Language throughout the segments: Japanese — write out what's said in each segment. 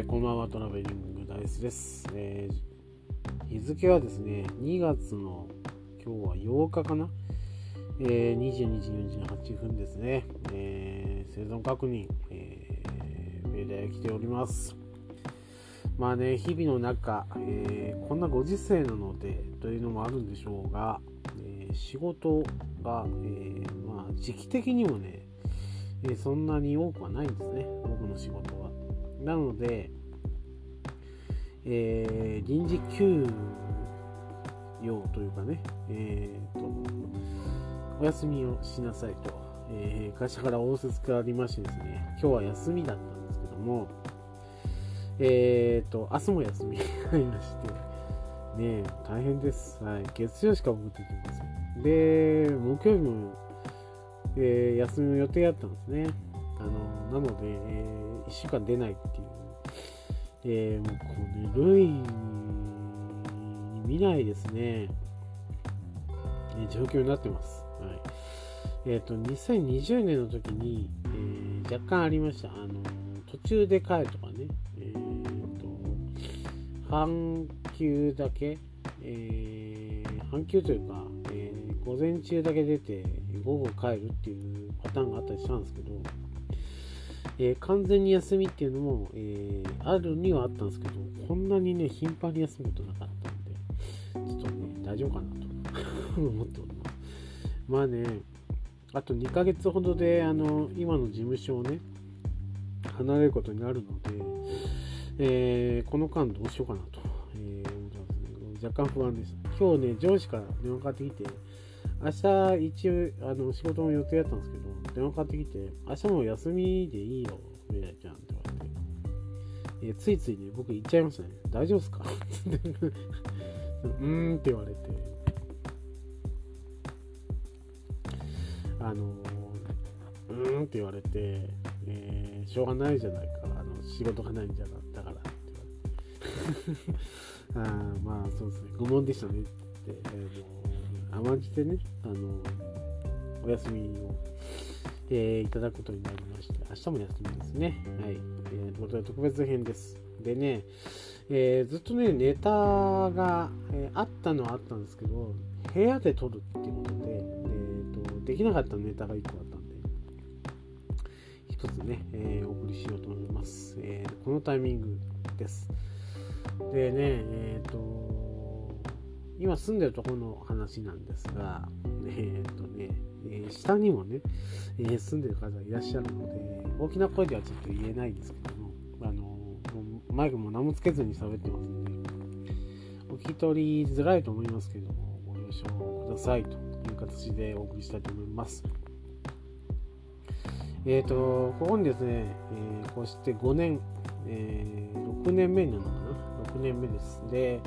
ー、こんばんは、トラベリングダイスです、えー、日付はですね、2月の今日は8日かな、えー、22時48分ですね、えー、生存確認、えー、メール来ております。まあね、日々の中、えー、こんなご時世なのでというのもあるんでしょうが、えー、仕事が、えー、まあ、時期的にもね、えそんなに多くはないんですね、僕の仕事は。なので、えー、臨時休養というかね、えーと、お休みをしなさいと、えー、会社から仰せつけありましてですね、今日は休みだったんですけども、えーと、明日も休み がありまして、ね大変です。はい。月曜しか僕できません。で、木曜日も、えー、休みの予定あったんですね。あの、なので、えー1週間出ないっていう、えー、もうこの類見ないですね、え状況になってます。はい。えっ、ー、と、2020年の時に、えー、若干ありました。あの、途中で帰るとかね、えっ、ー、と、半休だけ、えー、半休というか、えー、午前中だけ出て、午後帰るっていうパターンがあったりしたんですけど、えー、完全に休みっていうのも、えー、あるにはあったんですけど、こんなにね、頻繁に休むことなかったんで、ちょっとね、大丈夫かなと 思っております。まあね、あと2ヶ月ほどで、あの、今の事務所をね、離れることになるので、えー、この間どうしようかなと、えー、思ってますね。若干不安です。今日ね、上司から電話かかってきて、明日一応あの仕事の予定だったんですけど、電話かかってきて、明日も休みでいいよ、みたいちゃんって言われて、えついついね、僕言っちゃいましたね。大丈夫っすか うーんって言われて、あのうーんって言われて、えー、しょうがないじゃないか、あの仕事がないんじゃなったからって言われて、あまあそうですね、愚問でしたねって、えー、甘んじてね、あのお休みを。えー、いただくことになりまして、明日も休みですね。はい。えー、ということで、特別編です。でね、えー、ずっとね、ネタが、えー、あったのはあったんですけど、部屋で撮るっていうことで、えーと、できなかったネタが1個あったんで、一つね、えー、お送りしようと思います。えー、このタイミングです。でね、えっ、ー、と、今住んでるところの話なんですが、えっ、とね、えー、下にもね、えー、住んでる方がいらっしゃるので、大きな声ではちょっと言えないですけども、あのマイクも何もつけずに喋ってますので、お聞き取りづらいと思いますけども、ご了承くださいという形でお送りしたいと思います。えっ、ー、と、ここにですね、えー、こうして5年、えー、6年目なのかな ?6 年目です。で、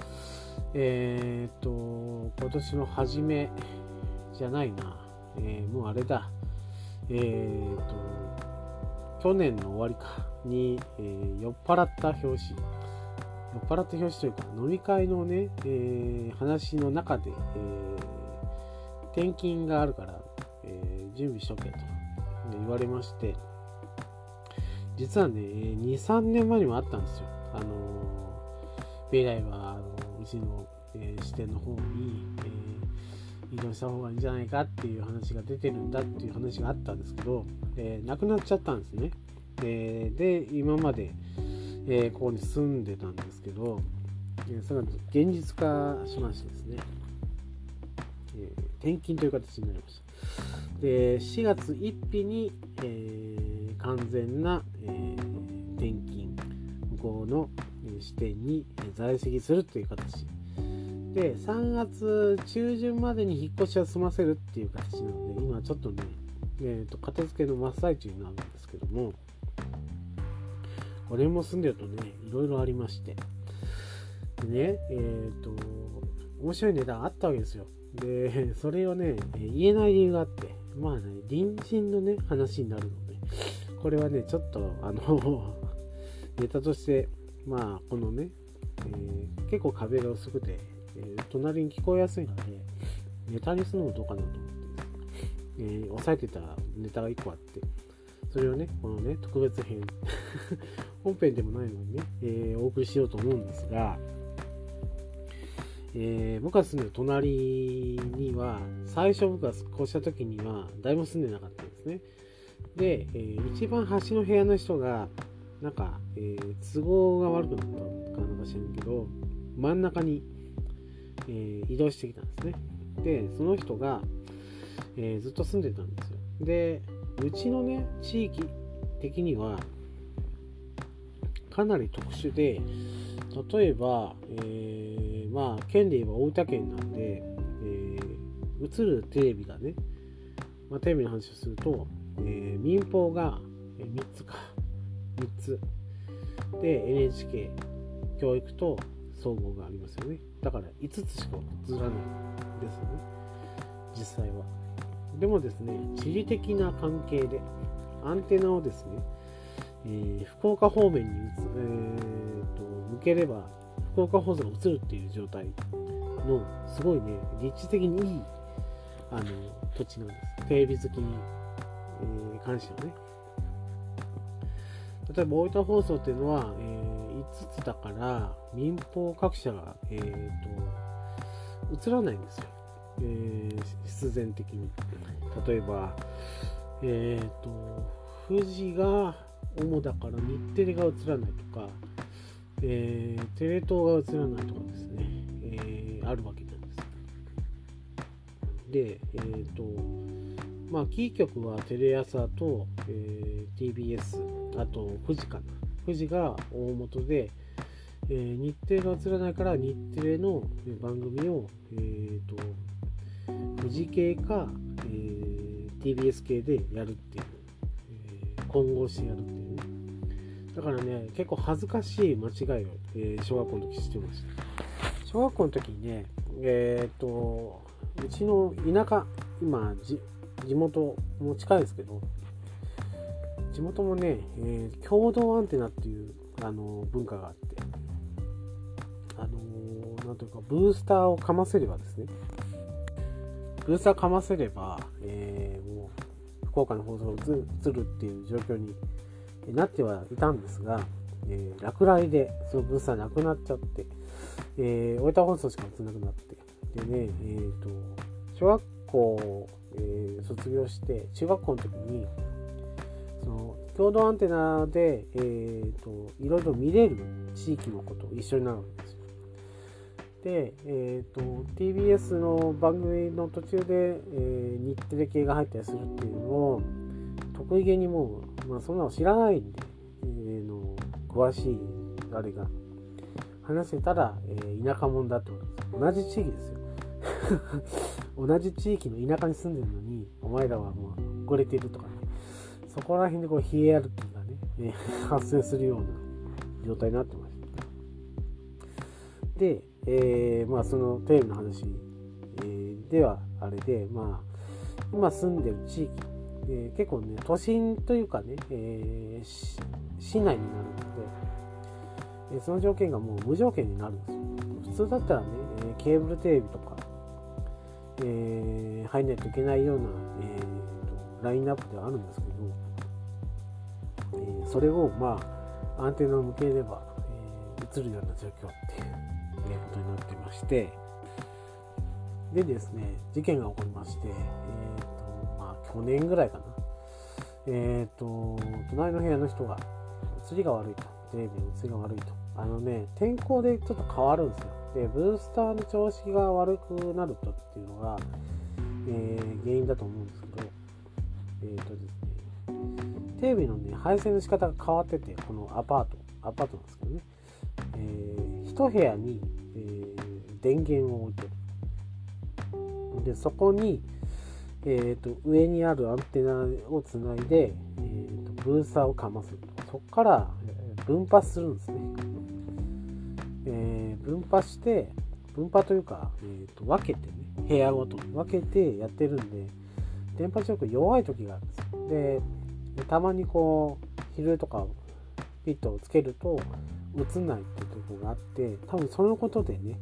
えっ、ー、と、今年の初めじゃないな。えー、もうあれだ、えーと、去年の終わりか。に、えー、酔っ払った表紙、酔っ払った表紙というか、飲み会のね、えー、話の中で、えー、転勤があるから、えー、準備しとけと。言われまして、実はね、2、3年前にもあったんですよ。あのー、米来は、あのうちの、えー、支店の方に、え動した方がいいんじゃないかっていう話が出てるんだっていう話があったんですけど、えー、なくなっちゃったんですね。え、で、今まで、えー、ここに住んでたんですけど、えそれが現実化しましてですね、え転勤という形になりました。で、4月1日に、え完全な、え転勤、向こうの支店に在籍するという形で3月中旬までに引っ越しは済ませるっていう形なので今ちょっとね、えーと、片付けの真っ最中になるんですけどもこれも住んでるとねいろいろありまして。でねえっ、ー、と面白い値段あったわけですよ。でそれをね言えない理由があってまあね隣人のね話になるのでこれはねちょっとあのネタとしてまあこのね、えー、結構壁が薄くてえー、隣に聞こえやすいので、ネタにするのもどうかなと思って、えー、押さえてたネタが1個あって、それをね、このね、特別編、本編でもないのにね、えー、お送りしようと思うんですが、えー、僕が住んでる隣には、最初僕が越した時には、誰も住んでなかったんですね。で、えー、一番端の部屋の人が、なんか、えー、都合が悪くなったのかなんか知らんけど、真ん中に、え移動してきたんですね。で、その人が、えずっと住んでたんですよ。で、うちのね、地域的には、かなり特殊で、例えば、えー、まあ、県で言えば大分県なんで、えー、映るテレビがね、まあ、テレビの話をすると、えー、民放が3つか、3つ。で、NHK、教育と総合がありますよね。だから5つしか映らないですよね、実際は。でもですね、地理的な関係で、アンテナをですね、えー、福岡方面に、えーと、向ければ、福岡放送が映るっていう状態の、すごいね、立地的にいいあの土地なんです。テレビ好きに、えー、関してはね。例えば大分放送っていうのは、えー、5つだから、民放各社が、えーと、映らないんですよ。えー、必然的に。例えば、えっ、ー、と、富士が主だから日テレが映らないとか、えー、テレ東が映らないとかですね、えー、あるわけなんです。で、えっ、と、まあ、キー局はテレ朝と、えー、TBS、あと富士かな。富士が大元で、えー、日テレが映らないから日テレの番組を、えーと、富士系か、えー、TBS 系でやるっていう、えー、混合してやるっていうね。だからね結構恥ずかしい間違いを、えー、小学校の時してました。小学校の時にねえっ、ー、とうちの田舎今地元も近いですけど地元もね、えー、共同アンテナっていうあの文化があって、なんというかブースターをかませればですね封鎖かませれば、えー、もう福岡の放送を映るっていう状況になってはいたんですが、えー、落雷でその封鎖なくなっちゃって、えー、大分放送しか映らなくなって、でね、えーと、小学校、えー、卒業して、中学校の時に、その共同アンテナで、えーと、いろいろ見れる地域のこと一緒になるわけです。で、えーと、TBS の番組の途中で、えー、日テレ系が入ったりするっていうのを得意げにもう、まあ、そんなの知らないんで、えー、の詳しいあれが話してたら、えー、田舎者だってことです。同じ地域ですよ。同じ地域の田舎に住んでるのにお前らはもう遅れてるとかね。そこら辺でこうヒエラルキーがね、え発生するような状態になってました。でえー、まあそのテレビの話、えー、ではあれで、まあ今住んでる地域、えー、結構ね、都心というかね、え市内になるので、えその条件がもう無条件になるんですよ。普通だったらね、えケーブルテレビとか、え入んないといけないような、えー、ラインナップではあるんですけど、えそれをまあアンテナを向ければ、え映るような状況まして、でですね、事件が起こりまして、え、ー、と、まあ、去年ぐらいかな。えっ、ー、と、隣の部屋の人が、映りが悪いと。テレビの映りが悪いと。あのね、天候でちょっと変わるんですよ。で、ブースターの調子が悪くなるとっていうのが、えー、原因だと思うんですけど、えっ、ー、とですね、テレビのね、配線の仕方が変わってて、このアパート、アパートなんですけどね、えー、一部屋に、電源を置いてる。で、そこに、えーと、上にあるアンテナをつないで、えーと、ブースターをかますそこから、分派するんですね。えー、分派して、分派というか、えーと、分けてね、部屋ごとに分けてやってるんで、電波力弱い時があるんですよ。で、たまにこう、昼とかピットをつけると、映んないっていうとこがあって多分そのことでね、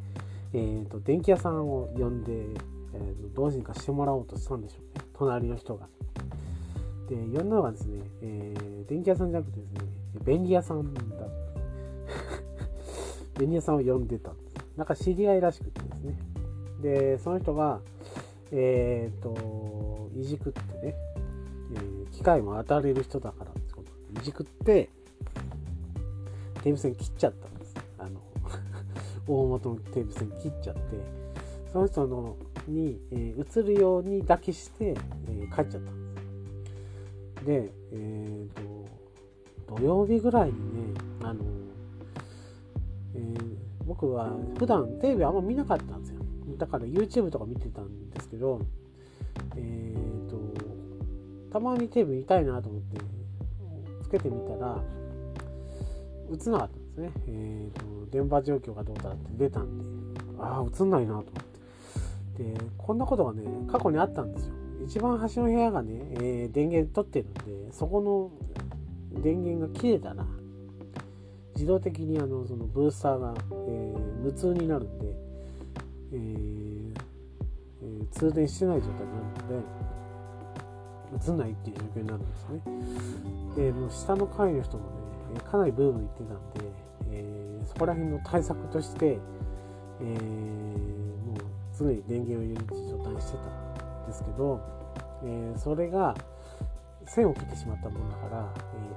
えーと、電気屋さんを呼んで、えーと、どうにかしてもらおうとしたんでしょうね。隣の人が。で呼んだのがですね、えー、電気屋さんじゃなくてですね便利屋さんだ 便利屋さんを呼んでた。なんか知り合いらしくてですね。でその人がえっ、ー、といじくってね、えー、機械も当たれる人だからってこといじくってテーブ線切っちゃったんです。大元のテーブ線切っちゃってその人のに、えー、映るようにだけして、えー、帰っちゃったんですでえ、ー、と土曜日ぐらいにねあの、えー、僕は普段テレビあんま見なかったんですよ。だから YouTube とか見てたんですけどえっ、とたまにテレビ見たいなと思ってつけてみたら映んなかったですね。えーと、電波状況がどうだって出たんで、ああ、映んないなと思って。で、こんなことがね、過去にあったんですよ。一番端の部屋がね、えー、電源取ってるんで、そこの電源が切れたら、自動的にあのそのブースターが、えー、無痛になるんで、えーえー、通電してない状態になるので、映んないっていう状況になるんですね。で、もう下の階の人もね、えかなりブーム言ってたんで、えー、そこら辺の対策として、えー、もう常に電源を入れる状態にしてたんですけど、え、それが線を切ってしまったもんだから、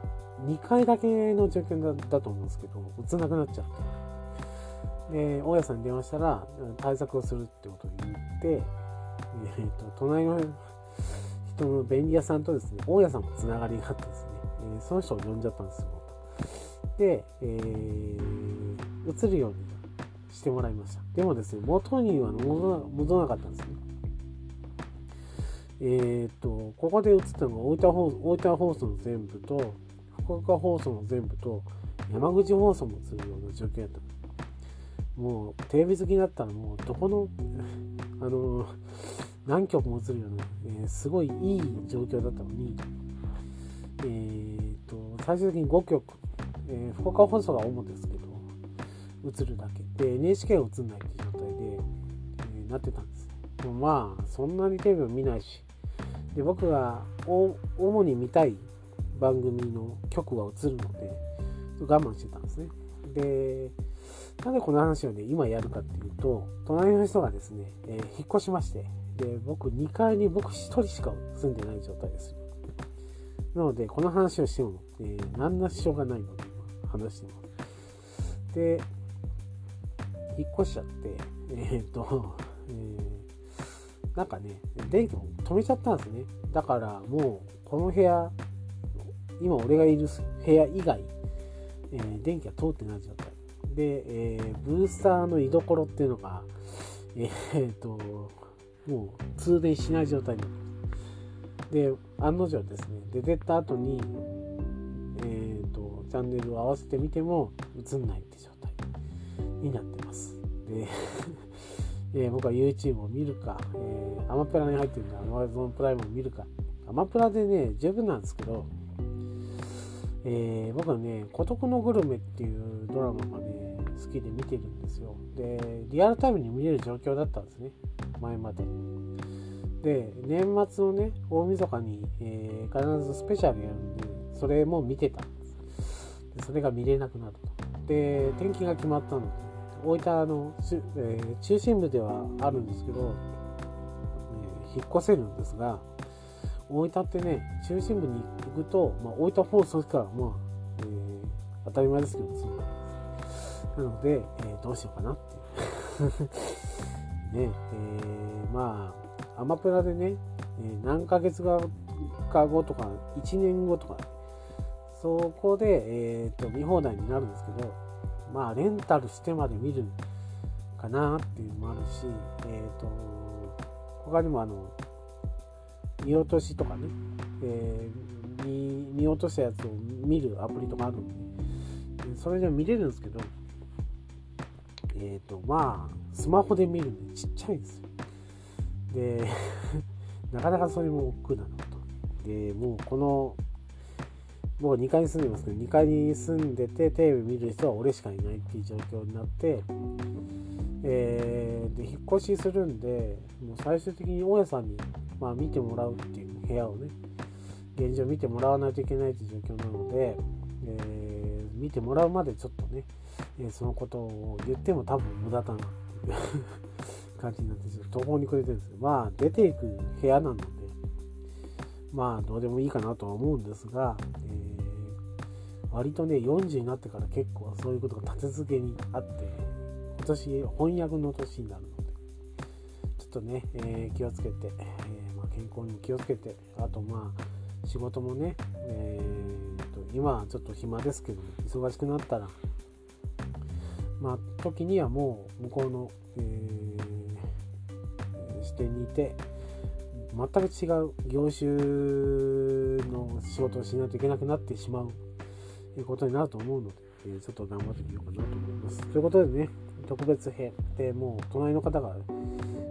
え2回だけの状況だだと思うんですけど映んなくなっちゃって。で大家さんに電話したら対策をするってことを言って、えーと、と隣の人の便利屋さんとですね大家さんもつながりがあってですね、えー、その人を呼んじゃったんですよ。で、えー、映るようにしてもらいました。でもですね、元には戻らなかったんですね。えっ、ー、と、ここで映ったのが大分放大分放送の全部と、福岡放送の全部と、山口放送も映るような状況だった。もう、テレビ好きだったらもう、どこの、あの、何曲も映るような、えー、すごいいい状況だったのに、えっ、ー、と、最終的に5曲えー、福岡放送が主ですけど映るだけ。で NHK は映んないっていう状態で、えー、なってたんです。でもまあそんなにテレビも見ないし。で僕が主に見たい番組の曲が映るので我慢してたんですね。でなぜこの話をね今やるかっていうと隣の人がですね、えー、引っ越しましてで僕2階に僕1人しか住んでない状態です。なのでこの話をしても、えー、何の支障がないので話してます。で、引っ越しちゃって、えー、っと、えー、なんかね、電気も止めちゃったんですね。だからもう、この部屋、今俺がいる部屋以外、えー、電気が通ってない状態。で、えー、ブースターの居所っていうのが、えー、っと、もう通電しない状態になってで、案の定ですね、出てった後に、チャンネルを合わせてみても映んないって状態になってます。で えー、僕は YouTube を見るか、えー、アマプラに入ってるんで Amazon プライムを見るか。アマプラでね、十分なんですけど、えー、僕はね、孤独のグルメっていうドラマがね、好きで見てるんですよ。で、リアルタイムに見れる状況だったんですね、前まで。で、年末のね、大晦日に、えー、必ずスペシャルやるんで、それも見てたでそれが見れなくなると。で、転勤が決まったので、大分の、えー、中心部ではあるんですけど、えー、引っ越せるんですが、大分ってね、中心部に行くと、まあ、大分放送しか、まあ、えー、当たり前ですけど、そうな。なので、えー、どうしようかなっていう。ね、えー、まあ、アマプラでね、え何ヶ月か後とか、1年後とか、そこで、えーと、見放題になるんですけど、まあ、レンタルしてまで見るかなっていうのもあるし、えっ、ー、と、他にもあの、見落としとかね、えー、見見落としたやつを見るアプリとかあるんで、それで見れるんですけど、えっ、ー、と、まあ、スマホで見るんでちっちゃいんですよ。で、なかなかそれも億劫なのと。で、もうこの僕2階に住んでますけど2階に住んでてテレビ見る人は俺しかいないっていう状況になって、えー、で引っ越しするんでもう最終的に大家さんに、まあ、見てもらうっていう部屋をね現状見てもらわないといけないという状況なので、えー、見てもらうまでちょっとね、えー、そのことを言っても多分無駄だなっていう 感じになってちょっと途方に暮れてるんですけどまあ出ていく部屋なのでまあどうでもいいかなとは思うんですが、えー、割とね40になってから結構そういうことが立て続けにあって今年翻訳の年になるのでちょっとね、えー、気をつけて、えー、まあ、健康にも気をつけてあとまあ仕事もね、えーと、今はちょっと暇ですけど忙しくなったらまあ時にはもう向こうの、え視点にいて全く違う業種の仕事をしないといけなくなってしまういうことになると思うので、えちょっと頑張ってみようかなと思います。ということでね、特別編でもう隣の方が、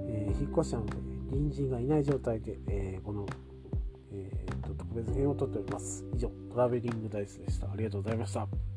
えー、引っ越したので、隣人がいない状態で、えー、この、えーと、特別編を撮っております。以上、トラベリングダイスでした。ありがとうございました。